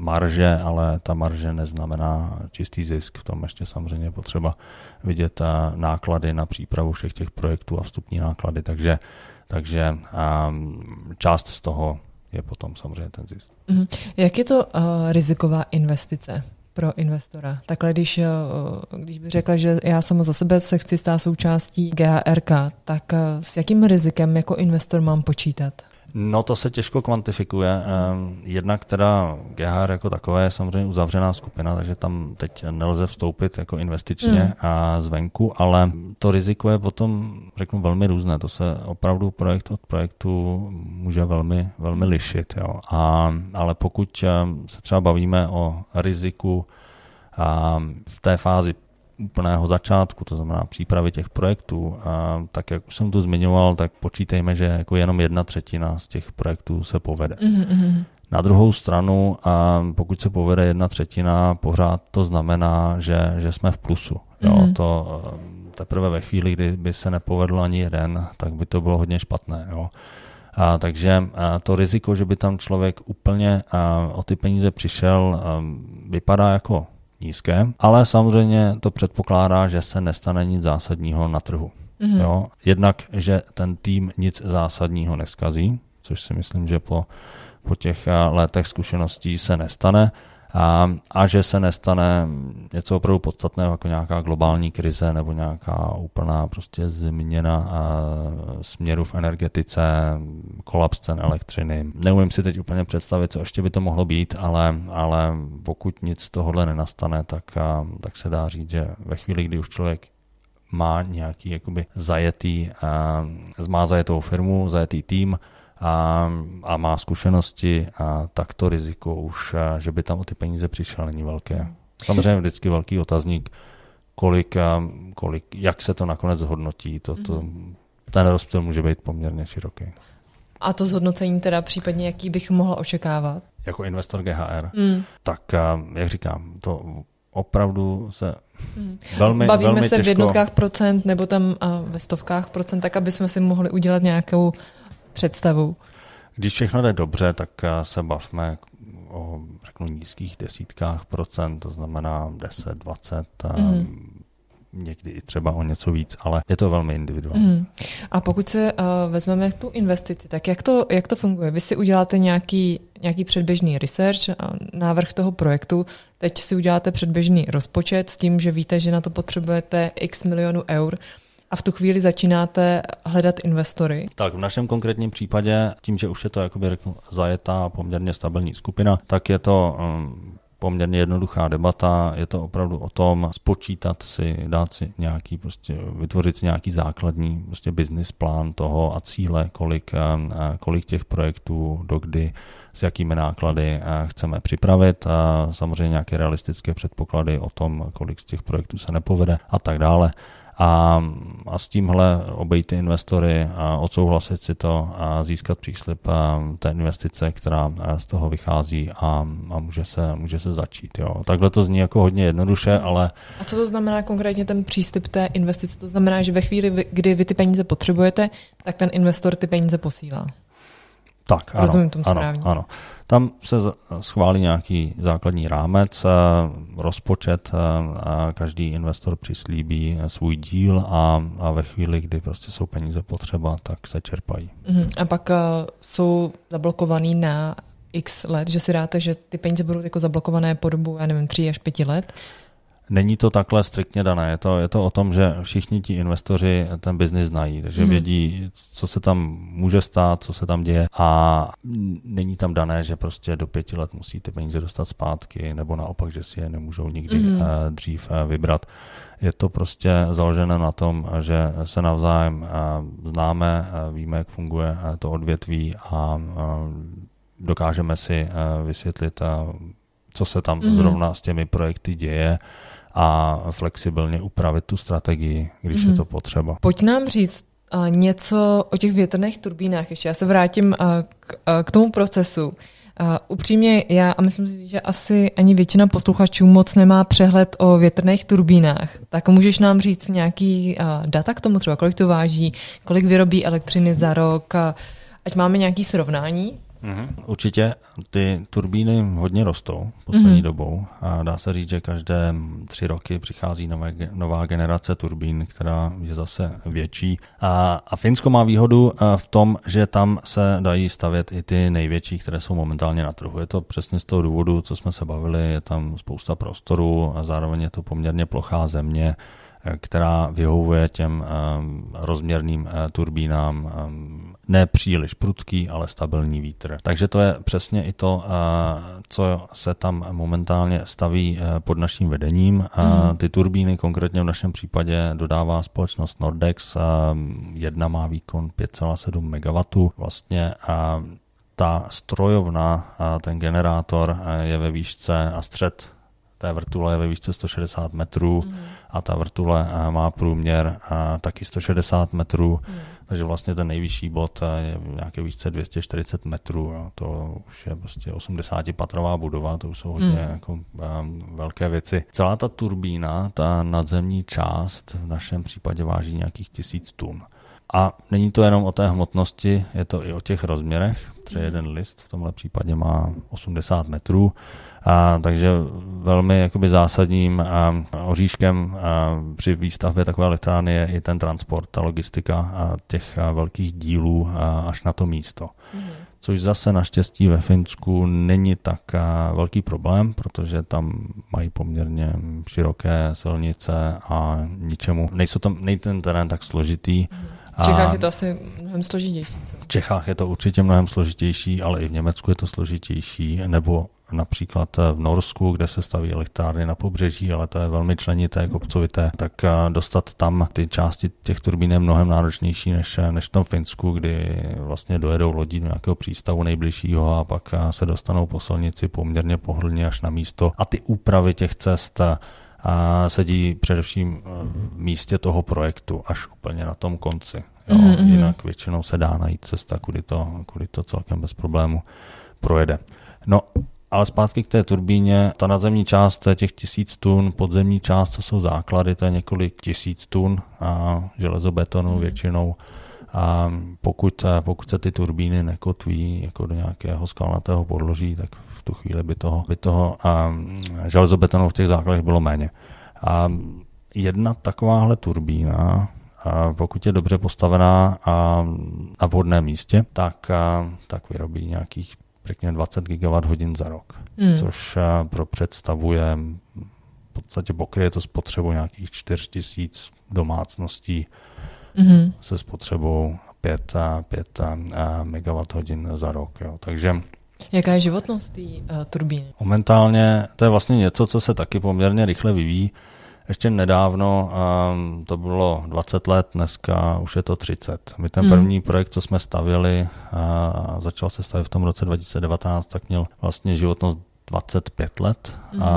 marže, ale ta marže neznamená čistý zisk. V tom ještě samozřejmě potřeba vidět uh, náklady na přípravu všech těch projektů a vstupní náklady, takže, takže um, část z toho je potom samozřejmě ten zisk. Mm-hmm. Jak je to uh, riziková investice? pro investora. Takhle, když, uh, když by řekla, že já sama za sebe se chci stát součástí GHRK, tak s jakým rizikem jako investor mám počítat? No to se těžko kvantifikuje. Ehm, jednak teda GHR jako takové je samozřejmě uzavřená skupina, takže tam teď nelze vstoupit jako investičně hmm. a zvenku, ale to riziko je potom, řeknu, velmi různé. To se opravdu projekt od projektu může velmi, velmi lišit. Jo. A, ale pokud ehm, se třeba bavíme o riziku ehm, v té fázi úplného začátku, to znamená přípravy těch projektů, a tak jak už jsem tu zmiňoval, tak počítejme, že jako jenom jedna třetina z těch projektů se povede. Mm-hmm. Na druhou stranu, a pokud se povede jedna třetina, pořád to znamená, že, že jsme v plusu. Jo, mm-hmm. to teprve ve chvíli, kdy by se nepovedl ani jeden, tak by to bylo hodně špatné. Jo. A, takže a to riziko, že by tam člověk úplně a, o ty peníze přišel, a, vypadá jako nízké, ale samozřejmě to předpokládá, že se nestane nic zásadního na trhu. Mm-hmm. Jo? Jednak, že ten tým nic zásadního neskazí, což si myslím, že po, po těch eh, letech zkušeností se nestane a, a že se nestane něco opravdu podstatného jako nějaká globální krize nebo nějaká úplná prostě změna a směru v energetice, kolaps cen elektřiny. Neumím si teď úplně představit, co ještě by to mohlo být, ale, ale pokud nic z tohohle nenastane, tak, a, tak se dá říct, že ve chvíli, kdy už člověk má nějaký jakoby zajetý, a, má zajetou firmu, zajetý tým, a, a má zkušenosti, a tak to riziko už, a, že by tam o ty peníze přišel, není velké. Samozřejmě vždycky velký otazník, kolik, a, kolik, jak se to nakonec zhodnotí, to, to, mhm. ten rozptyl může být poměrně široký. A to zhodnocení teda případně, jaký bych mohla očekávat? Jako investor GHR? Mm. Tak, a, jak říkám, to opravdu se mm. velmi, Bavíme velmi se těžko... v jednotkách procent nebo tam a ve stovkách procent, tak aby jsme si mohli udělat nějakou představu? Když všechno jde dobře, tak eh, se bavme o řeknu nízkých desítkách procent, to znamená 10, 20, mm. někdy i třeba o něco víc, ale je to velmi individuální. Mm. A pokud se uh, vezmeme tu investici, tak jak to, jak to funguje? Vy si uděláte nějaký, nějaký předběžný research, a návrh toho projektu, teď si uděláte předběžný rozpočet s tím, že víte, že na to potřebujete x milionů eur a v tu chvíli začínáte hledat investory? Tak v našem konkrétním případě, tím, že už je to, jakoby řeknu, zajetá poměrně stabilní skupina, tak je to um, poměrně jednoduchá debata. Je to opravdu o tom spočítat si, dát si nějaký, prostě vytvořit si nějaký základní prostě business plán toho a cíle, kolik, um, kolik těch projektů, dokdy, s jakými náklady uh, chceme připravit a samozřejmě nějaké realistické předpoklady o tom, kolik z těch projektů se nepovede a tak dále a, a s tímhle obejít ty investory a odsouhlasit si to a získat příslip té investice, která z toho vychází a, a může, se, může se začít. Jo. Takhle to zní jako hodně jednoduše, ale... A co to znamená konkrétně ten přístup té investice? To znamená, že ve chvíli, kdy vy ty peníze potřebujete, tak ten investor ty peníze posílá. Tak, ano, Rozumím tomu ano, správně. ano. Tam se schválí nějaký základní rámec, eh, rozpočet, eh, každý investor přislíbí svůj díl a, a ve chvíli, kdy prostě jsou peníze potřeba, tak se čerpají. Uh-huh. A pak uh, jsou zablokovaný na x let, že si dáte, že ty peníze budou jako zablokované po dobu, já nevím, tři až pěti let? Není to takhle striktně dané. Je to, je to o tom, že všichni ti investoři ten biznis znají, takže hmm. vědí, co se tam může stát, co se tam děje a není tam dané, že prostě do pěti let musí ty peníze dostat zpátky, nebo naopak, že si je nemůžou nikdy hmm. dřív vybrat. Je to prostě založené na tom, že se navzájem známe, víme, jak funguje to odvětví a dokážeme si vysvětlit, co se tam mm-hmm. zrovna s těmi projekty děje a flexibilně upravit tu strategii, když je mhm. to potřeba. Pojď nám říct uh, něco o těch větrných turbínách. Ještě já se vrátím k, uh, k tomu procesu. Uh, upřímně já a myslím si, že asi ani většina posluchačů moc nemá přehled o větrných turbínách. Tak můžeš nám říct nějaký uh, data k tomu třeba, kolik to váží, kolik vyrobí elektřiny za rok, uh, ať máme nějaký srovnání? Mm-hmm. Určitě ty turbíny hodně rostou poslední mm-hmm. dobou a dá se říct, že každé tři roky přichází nové, nová generace turbín, která je zase větší. A, a Finsko má výhodu eh, v tom, že tam se dají stavět i ty největší, které jsou momentálně na trhu. Je to přesně z toho důvodu, co jsme se bavili, je tam spousta prostoru a zároveň je to poměrně plochá země, která vyhovuje těm um, rozměrným uh, turbínám um, ne příliš prudký, ale stabilní vítr. Takže to je přesně i to, eh, co se tam momentálně staví eh, pod naším vedením. Mm. Ty turbíny konkrétně v našem případě dodává společnost Nordex. Jedna má výkon 5,7 MW. Vlastně ta strojovna, ten generátor je ve výšce a střed té vrtule je ve výšce 160 metrů mm. a ta vrtule má průměr taky 160 metrů. Mm takže vlastně ten nejvyšší bod je nějaké výšce 240 metrů. To už je prostě 80-patrová budova, to už jsou hodně hmm. jako, um, velké věci. Celá ta turbína, ta nadzemní část v našem případě váží nějakých tisíc tun. A není to jenom o té hmotnosti, je to i o těch rozměrech. Třeba jeden list v tomhle případě má 80 metrů a, takže velmi jakoby zásadním a, oříškem a, při výstavbě takové elektrárny je i ten transport, ta logistika a těch a, velkých dílů a, až na to místo. Mm. Což zase naštěstí ve Finsku není tak a, velký problém, protože tam mají poměrně široké silnice a ničemu. Nejsou tam, nej ten terén tak složitý. Mm. V Čechách je to asi mnohem složitější. V Čechách je to určitě mnohem složitější, ale i v Německu je to složitější, nebo například v Norsku, kde se staví elektrárny na pobřeží, ale to je velmi členité, kopcovité, tak eh, dostat tam ty části těch turbín je mnohem náročnější než, eh, než v tom Finsku, kdy vlastně dojedou lodí do nějakého přístavu nejbližšího a pak eh, se dostanou po silnici poměrně pohodlně až na místo. A ty úpravy těch cest a sedí především v místě toho projektu až úplně na tom konci. Jo? Mm-hmm. Jinak většinou se dá najít cesta, kudy to, kudy to celkem bez problému projede. No ale zpátky k té turbíně, ta nadzemní část to je těch tisíc tun, podzemní část, co jsou základy, to je několik tisíc tun a železobetonu hmm. většinou. A pokud, pokud se ty turbíny nekotví jako do nějakého skalnatého podloží, tak v tu chvíli by toho, by toho a železobetonu v těch základech bylo méně. A jedna takováhle turbína, a pokud je dobře postavená a na vhodném místě, tak, a, tak vyrobí nějakých řekněme 20 GWh za rok, hmm. což eh, pro představuje v podstatě pokryje to spotřebu nějakých 4 tisíc domácností hmm. se spotřebou 5, 5 MWh za rok. Jo. Takže Jaká je životnost té uh, turbíny? Momentálně to je vlastně něco, co se taky poměrně rychle vyvíjí. Ještě nedávno um, to bylo 20 let, dneska už je to 30. My ten hmm. první projekt, co jsme stavili, a začal se stavit v tom roce 2019, tak měl vlastně životnost 25 let a,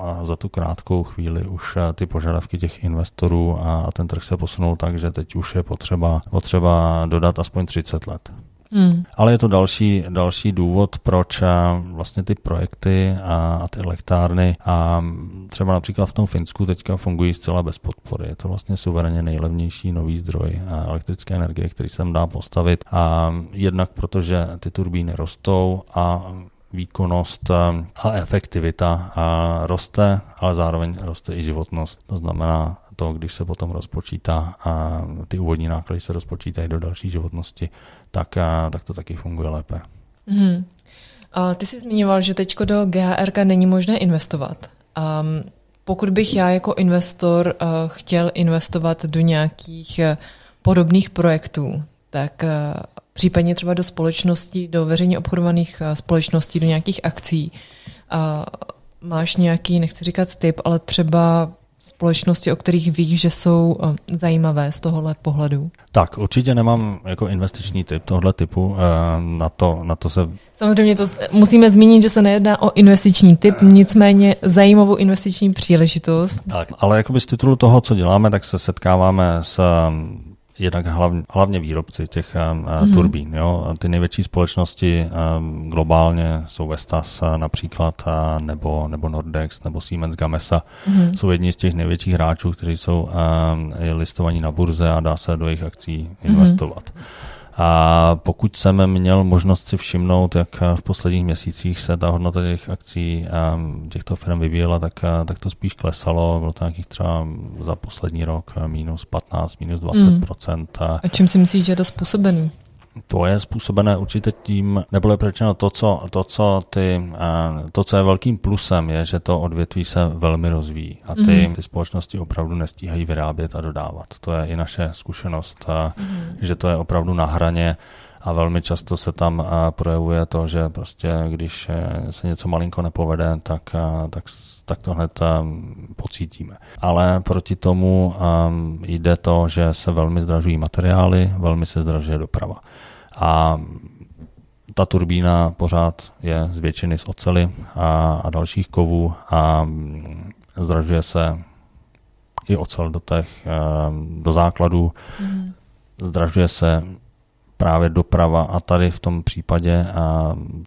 a za tu krátkou chvíli už ty požadavky těch investorů a, a ten trh se posunul tak, že teď už je potřeba, potřeba dodat aspoň 30 let. Hmm. Ale je to další, další důvod, proč eh, vlastně ty projekty a, a ty elektrárny a třeba například v tom Finsku teďka fungují zcela bez podpory. Je to vlastně suverénně nejlevnější nový zdroj eh, elektrické energie, který se dá postavit. A jednak protože ty turbíny rostou a výkonnost eh, a efektivita a roste, ale zároveň roste i životnost. To znamená, to, když se potom rozpočítá a ty úvodní náklady se rozpočítají do další životnosti, tak, tak to taky funguje lépe. Hmm. A ty jsi zmiňoval, že teď do GHR není možné investovat. Um, pokud bych já jako investor uh, chtěl investovat do nějakých uh, podobných projektů, tak uh, případně třeba do společností, do veřejně obchodovaných uh, společností, do nějakých akcí, uh, máš nějaký, nechci říkat typ, ale třeba společnosti, o kterých víš, že jsou eh, zajímavé z tohohle pohledu? Tak, určitě nemám jako investiční typ tohle typu, eh, na to, na to se... Samozřejmě to musíme zmínit, že se nejedná o investiční typ, nicméně zajímavou investiční příležitost. Tak, ale jako z titulu toho, co děláme, tak se setkáváme s jednak hlavně, hlavně výrobci těch mm-hmm. turbín. Jo? Ty největší společnosti um, globálně jsou Vestas například, uh, nebo, nebo Nordex, nebo Siemens Gamesa. Mm-hmm. Jsou jedni z těch největších hráčů, kteří jsou listovaní na burze a dá se do jejich akcí investovat. Mm-hmm. A pokud jsem měl možnost si všimnout, jak v posledních měsících se ta hodnota těch akcí těchto firm vyvíjela, tak, tak to spíš klesalo. Bylo to nějakých třeba za poslední rok minus 15, minus 20 mm. A čím si myslíš, že je to způsobený? To je způsobené určitě tím, nebo je řečeno to, co, to, co ty, to, co je velkým plusem, je, že to odvětví se velmi rozvíjí a ty, mm. ty společnosti opravdu nestíhají vyrábět a dodávat. To je i naše zkušenost, mm. že to je opravdu na hraně a velmi často se tam projevuje to, že prostě když se něco malinko nepovede, tak, tak, tak to hned pocítíme. Ale proti tomu jde to, že se velmi zdražují materiály, velmi se zdražuje doprava. A ta turbína pořád je z většiny z ocely a, a dalších kovů a zdražuje se i ocel do těch, do základů, mm. zdražuje se právě doprava a tady v tom případě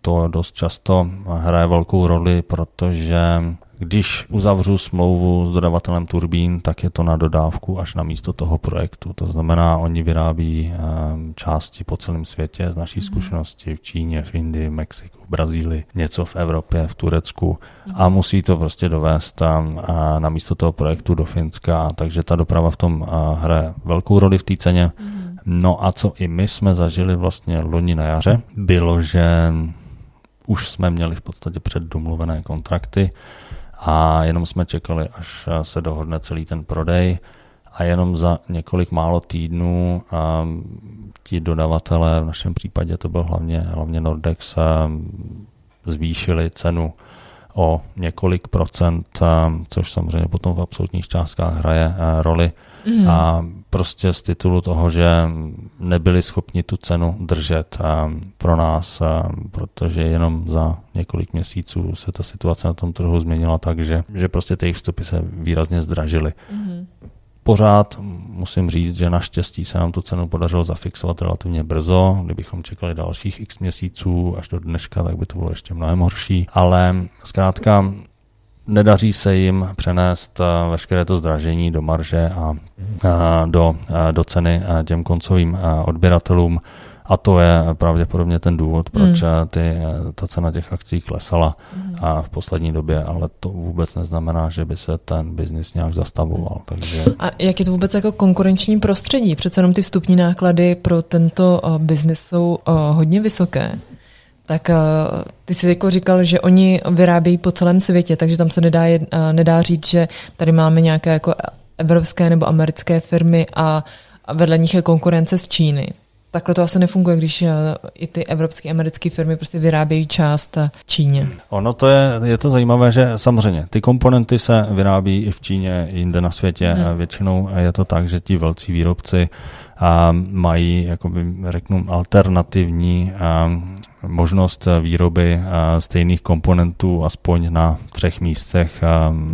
to dost často hraje velkou roli, protože když uzavřu smlouvu s dodavatelem turbín, tak je to na dodávku až na místo toho projektu. To znamená, oni vyrábí ehm, části po celém světě z naší mhm. zkušenosti v Číně, v Indii, Mexiku, v Brazílii, něco v Evropě, v Turecku a mhm. musí to prostě dovést na místo toho projektu do Finska, takže ta doprava v tom hraje velkou roli v té ceně. Mhm. No a co i my jsme zažili vlastně loni na jaře, bylo, že už jsme měli v podstatě předdomluvené kontrakty, a jenom jsme čekali, až se dohodne celý ten prodej. A jenom za několik málo týdnů a ti dodavatelé, v našem případě to byl hlavně, hlavně Nordex, zvýšili cenu o několik procent, což samozřejmě potom v absolutních částkách hraje roli. Mm. A prostě z titulu toho, že nebyli schopni tu cenu držet pro nás, protože jenom za několik měsíců se ta situace na tom trhu změnila tak, že, že prostě ty vstupy se výrazně zdražily. Mm. Pořád musím říct, že naštěstí se nám tu cenu podařilo zafixovat relativně brzo. Kdybychom čekali dalších x měsíců až do dneška, tak by to bylo ještě mnohem horší. Ale zkrátka nedaří se jim přenést eh, veškeré to zdražení do marže a do, do ceny těm koncovým odběratelům. A to je pravděpodobně ten důvod, proč hmm. ty, ta cena těch akcí klesala hmm. a v poslední době, ale to vůbec neznamená, že by se ten biznis nějak zastavoval. Takže... A jak je to vůbec jako konkurenční prostředí? Přece jenom ty vstupní náklady pro tento biznis jsou hodně vysoké. Tak ty jsi jako říkal, že oni vyrábějí po celém světě, takže tam se nedá, nedá říct, že tady máme nějaké jako evropské nebo americké firmy a, a vedle nich je konkurence z Číny. Takhle to asi nefunguje, když eh, i ty evropské americké firmy prostě vyrábějí část eh, Číně. Ono to je, je to zajímavé, že samozřejmě ty komponenty se vyrábí i v Číně, i jinde na světě. Hmm. Většinou je to tak, že ti velcí výrobci a mají, jakoby řeknu, alternativní a, možnost výroby stejných komponentů aspoň na třech místech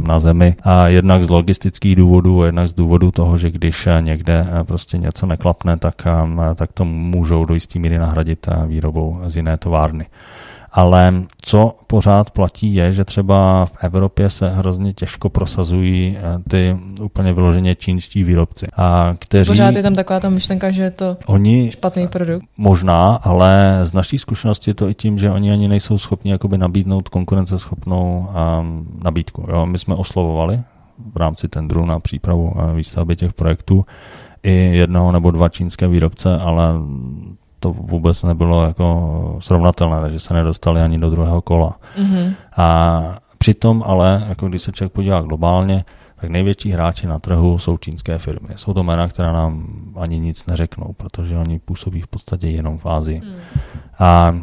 na Zemi. A jednak z logistických důvodů, jednak z důvodu toho, že když někde prostě něco neklapne, tak, tak to můžou do jisté míry nahradit výrobou z jiné továrny. Ale co pořád platí je, že třeba v Evropě se hrozně těžko prosazují eh, ty úplně vyloženě čínští výrobci. A kteří, pořád je tam taková ta myšlenka, že je to oni, špatný produkt. Možná, ale z naší zkušenosti je to i tím, že oni ani nejsou schopni jakoby nabídnout konkurenceschopnou um, nabídku. Jo? My jsme oslovovali v rámci tendru na přípravu eh, výstavby těch projektů i jednoho nebo dva čínské výrobce, ale to vůbec nebylo jako srovnatelné, takže se nedostali ani do druhého kola. Mm-hmm. A Přitom ale, jako když se člověk podívá globálně, tak největší hráči na trhu jsou čínské firmy. Jsou to jména, která nám ani nic neřeknou, protože oni působí v podstatě jenom v Ázii. Hmm. A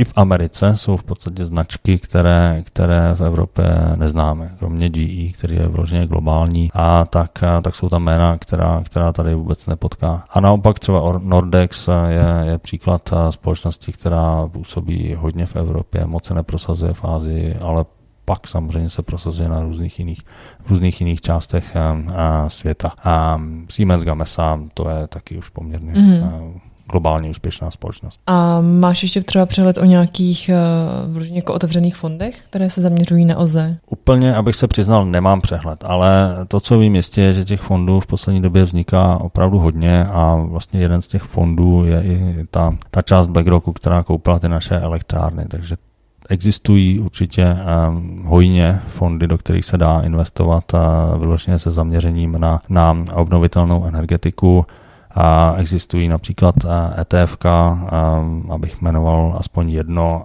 i v Americe jsou v podstatě značky, které, které v Evropě neznáme, kromě GE, který je vloženě globální, a tak, tak jsou tam jména, která, která tady vůbec nepotká. A naopak třeba Nordex je, je příklad společnosti, která působí hodně v Evropě, moc se neprosazuje v Ázii, ale pak samozřejmě se prosazuje na různých jiných, různých jiných částech a, a světa. A Siemens Gamesa, to je taky už poměrně mm-hmm globálně úspěšná společnost. A máš ještě třeba přehled o nějakých uh, jako otevřených fondech, které se zaměřují na OZE? Úplně, abych se přiznal, nemám přehled, ale to, co vím jistě, je, že těch fondů v poslední době vzniká opravdu hodně a vlastně jeden z těch fondů je i ta, ta část BlackRocku, která koupila ty naše elektrárny, takže existují určitě um, hojně fondy, do kterých se dá investovat a vyloženě se zaměřením na, na obnovitelnou energetiku. Existují například ETF, abych jmenoval aspoň jedno,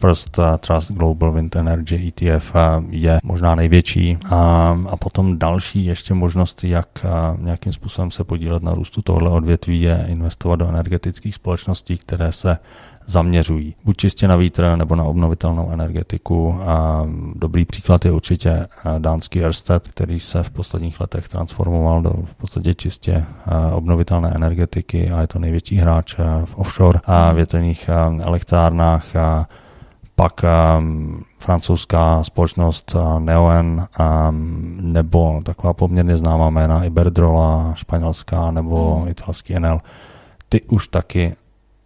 First Trust Global Wind Energy ETF je možná největší. A potom další ještě možnost, jak nějakým způsobem se podílet na růstu tohle odvětví, je investovat do energetických společností, které se zaměřují. Buď čistě na vítr nebo na obnovitelnou energetiku. A dobrý příklad je určitě eh, dánský Ørsted, který se v posledních letech transformoval do v podstatě čistě eh, obnovitelné energetiky a je to největší hráč eh, v offshore a větrných elektrárnách. A pak um, francouzská společnost uh, Neoen um, nebo taková poměrně známá jména Iberdrola, španělská nebo hmm. italský Enel, ty už taky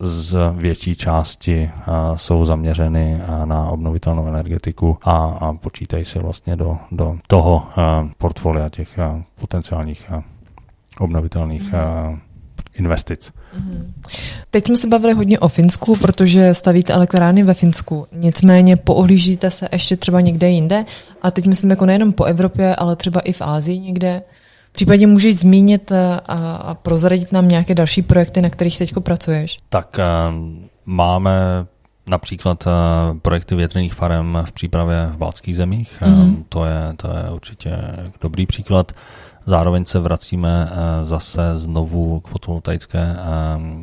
z větší části jsou zaměřeny na obnovitelnou energetiku a, počítají se vlastně do, do toho portfolia těch potenciálních obnovitelných investic. Mm. Teď jsme se bavili hodně o Finsku, protože stavíte elektrárny ve Finsku. Nicméně poohlížíte se ještě třeba někde jinde a teď myslím jako nejenom po Evropě, ale třeba i v Ázii někde. V případě můžeš zmínit eh, a, a prozradit nám nějaké další projekty, na kterých teď pracuješ? Tak uh, máme například uh, projekty větrných farem v přípravě v baltských zemích. Mm-hmm. To, je, to je určitě dobrý příklad. Zároveň se vracíme zase znovu k fotovoltaické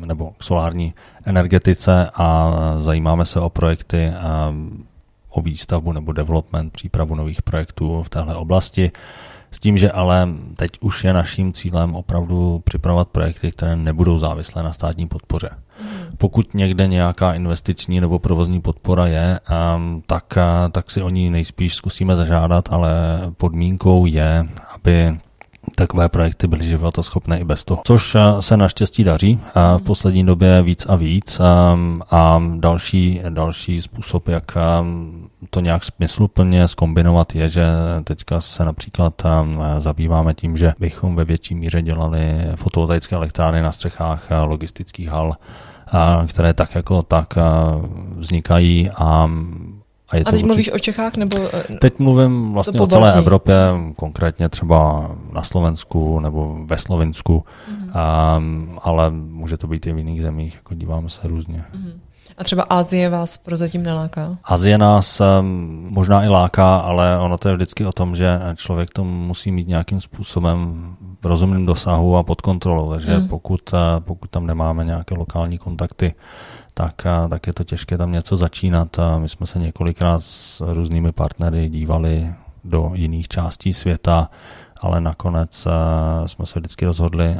nebo k solární energetice a zajímáme se o projekty o výstavbu nebo development, přípravu nových projektů v téhle oblasti. S tím, že ale teď už je naším cílem opravdu připravovat projekty, které nebudou závislé na státní podpoře. Mhm. Pokud někde nějaká investiční nebo provozní podpora je, um, tak, uh, tak si o ní nejspíš zkusíme zažádat, ale podmínkou je, aby takové projekty byly životoschopné i bez toho. Což eh, se naštěstí daří a v poslední době víc a víc a, ehm, a další, další způsob, jak ehm, to nějak smysluplně skombinovat je, že teďka se například ehm, zabýváme tím, že bychom ve větší míře dělali fotovoltaické elektrárny na střechách eh, logistických hal, eh, které tak jako tak vznikají a a, je a teď určitě... mluvíš o Čechách? nebo? Eh, teď mluvím vlastně o celé Evropě, konkrétně třeba na Slovensku nebo ve Slovensku, mm-hmm. um, ale může to být i v jiných zemích, jako díváme se různě. Mm-hmm. A třeba Asie vás prozatím neláká? Azie nás um, možná i láká, ale ono to je vždycky o tom, že člověk to musí mít nějakým způsobem v rozumném dosahu a pod kontrolou. Takže mm. pokud, uh, pokud tam nemáme nějaké lokální kontakty, tak, tak je to těžké tam něco začínat. A my jsme se několikrát s různými partnery dívali do jiných částí světa, ale nakonec jsme se vždycky rozhodli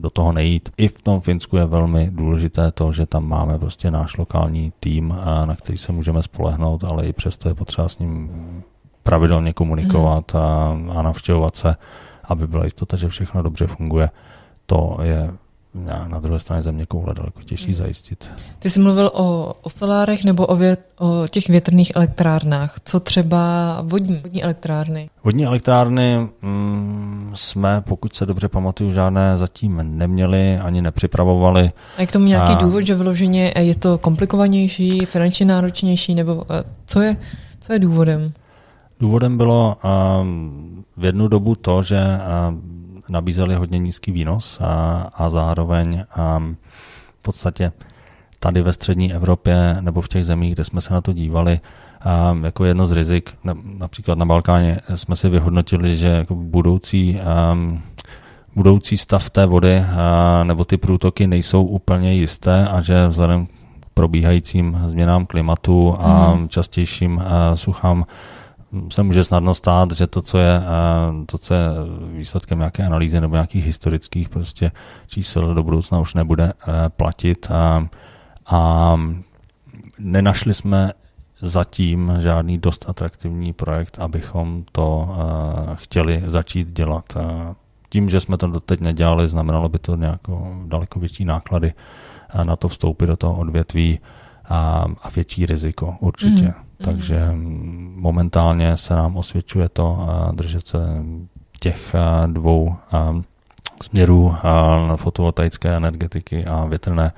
do toho nejít. I v tom Finsku je velmi důležité to, že tam máme prostě náš lokální tým, na který se můžeme spolehnout, ale i přesto je potřeba s ním pravidelně komunikovat a, a navštěvovat se, aby byla jistota, že všechno dobře funguje. To je na, na druhé straně země koule daleko těžší hmm. zajistit. Ty jsi mluvil o, o solárech nebo o, vět, o těch větrných elektrárnách. Co třeba vodní, vodní elektrárny? Vodní elektrárny mm, jsme, pokud se dobře pamatuju, žádné zatím neměli ani nepřipravovali. A je k tomu nějaký a... důvod, že vyloženě je to komplikovanější, finančně náročnější, nebo eh, co je, co je důvodem? Důvodem bylo um, v jednu dobu to, že um, nabízeli hodně nízký výnos a, a zároveň a v podstatě tady ve střední Evropě nebo v těch zemích, kde jsme se na to dívali, A jako jedno z rizik, například na Balkáně, jsme si vyhodnotili, že jako budoucí um, budoucí stav té vody nebo ty průtoky nejsou úplně jisté a že vzhledem k probíhajícím změnám klimatu a mm. častějším suchám se může snadno stát, že to, co je, to, co je výsledkem nějaké analýzy nebo nějakých historických prostě čísel do budoucna už nebude platit. A, a nenašli jsme zatím žádný dost atraktivní projekt, abychom to chtěli začít dělat tím, že jsme to doteď nedělali, znamenalo by to nějakou daleko větší náklady na to vstoupit do toho odvětví a, a větší riziko určitě. Mm. Takže momentálně se nám osvědčuje to držet se těch dvou směrů fotovoltaické energetiky a větrné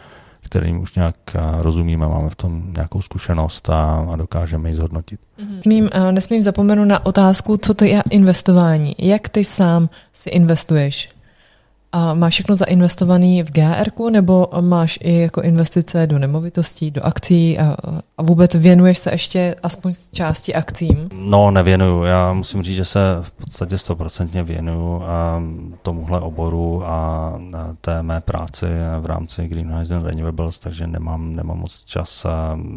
kterým už nějak eh, rozumíme, máme v tom nějakou zkušenost a, dokážeme ji zhodnotit. Nesmím, eh, nesmím zapomenout na otázku, co to je investování. Jak ty sám si investuješ? A máš všechno zainvestovaný v GR, nebo máš i jako investice do nemovitostí, do akcí a, a vůbec věnuješ se ještě aspoň části akcím? No, nevěnuju. Já musím říct, že se v podstatě stoprocentně věnuju tomuhle oboru a té mé práci v rámci Greenhouse and Renewables, takže nemám, nemám moc čas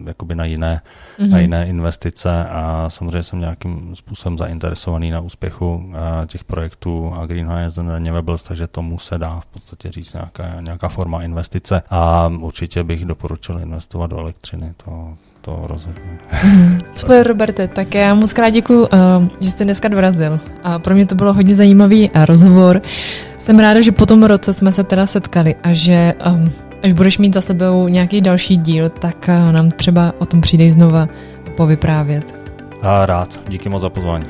jakoby na jiné, mm-hmm. na jiné investice a samozřejmě jsem nějakým způsobem zainteresovaný na úspěchu těch projektů a Greenhouse and Renewables, takže tomu se dá v podstatě říct nějaká, nějaká forma investice a určitě bych doporučil investovat do elektřiny. To, to rozhodně. (laughs) Super, Roberte, tak já moc krát děkuji, uh, že jste dneska dorazil. A pro mě to bylo hodně zajímavý uh, rozhovor. Jsem ráda, že po tom roce jsme se teda setkali a že um, až budeš mít za sebou nějaký další díl, tak nám třeba o tom přijdeš znova povyprávět. A rád. Díky moc za pozvání.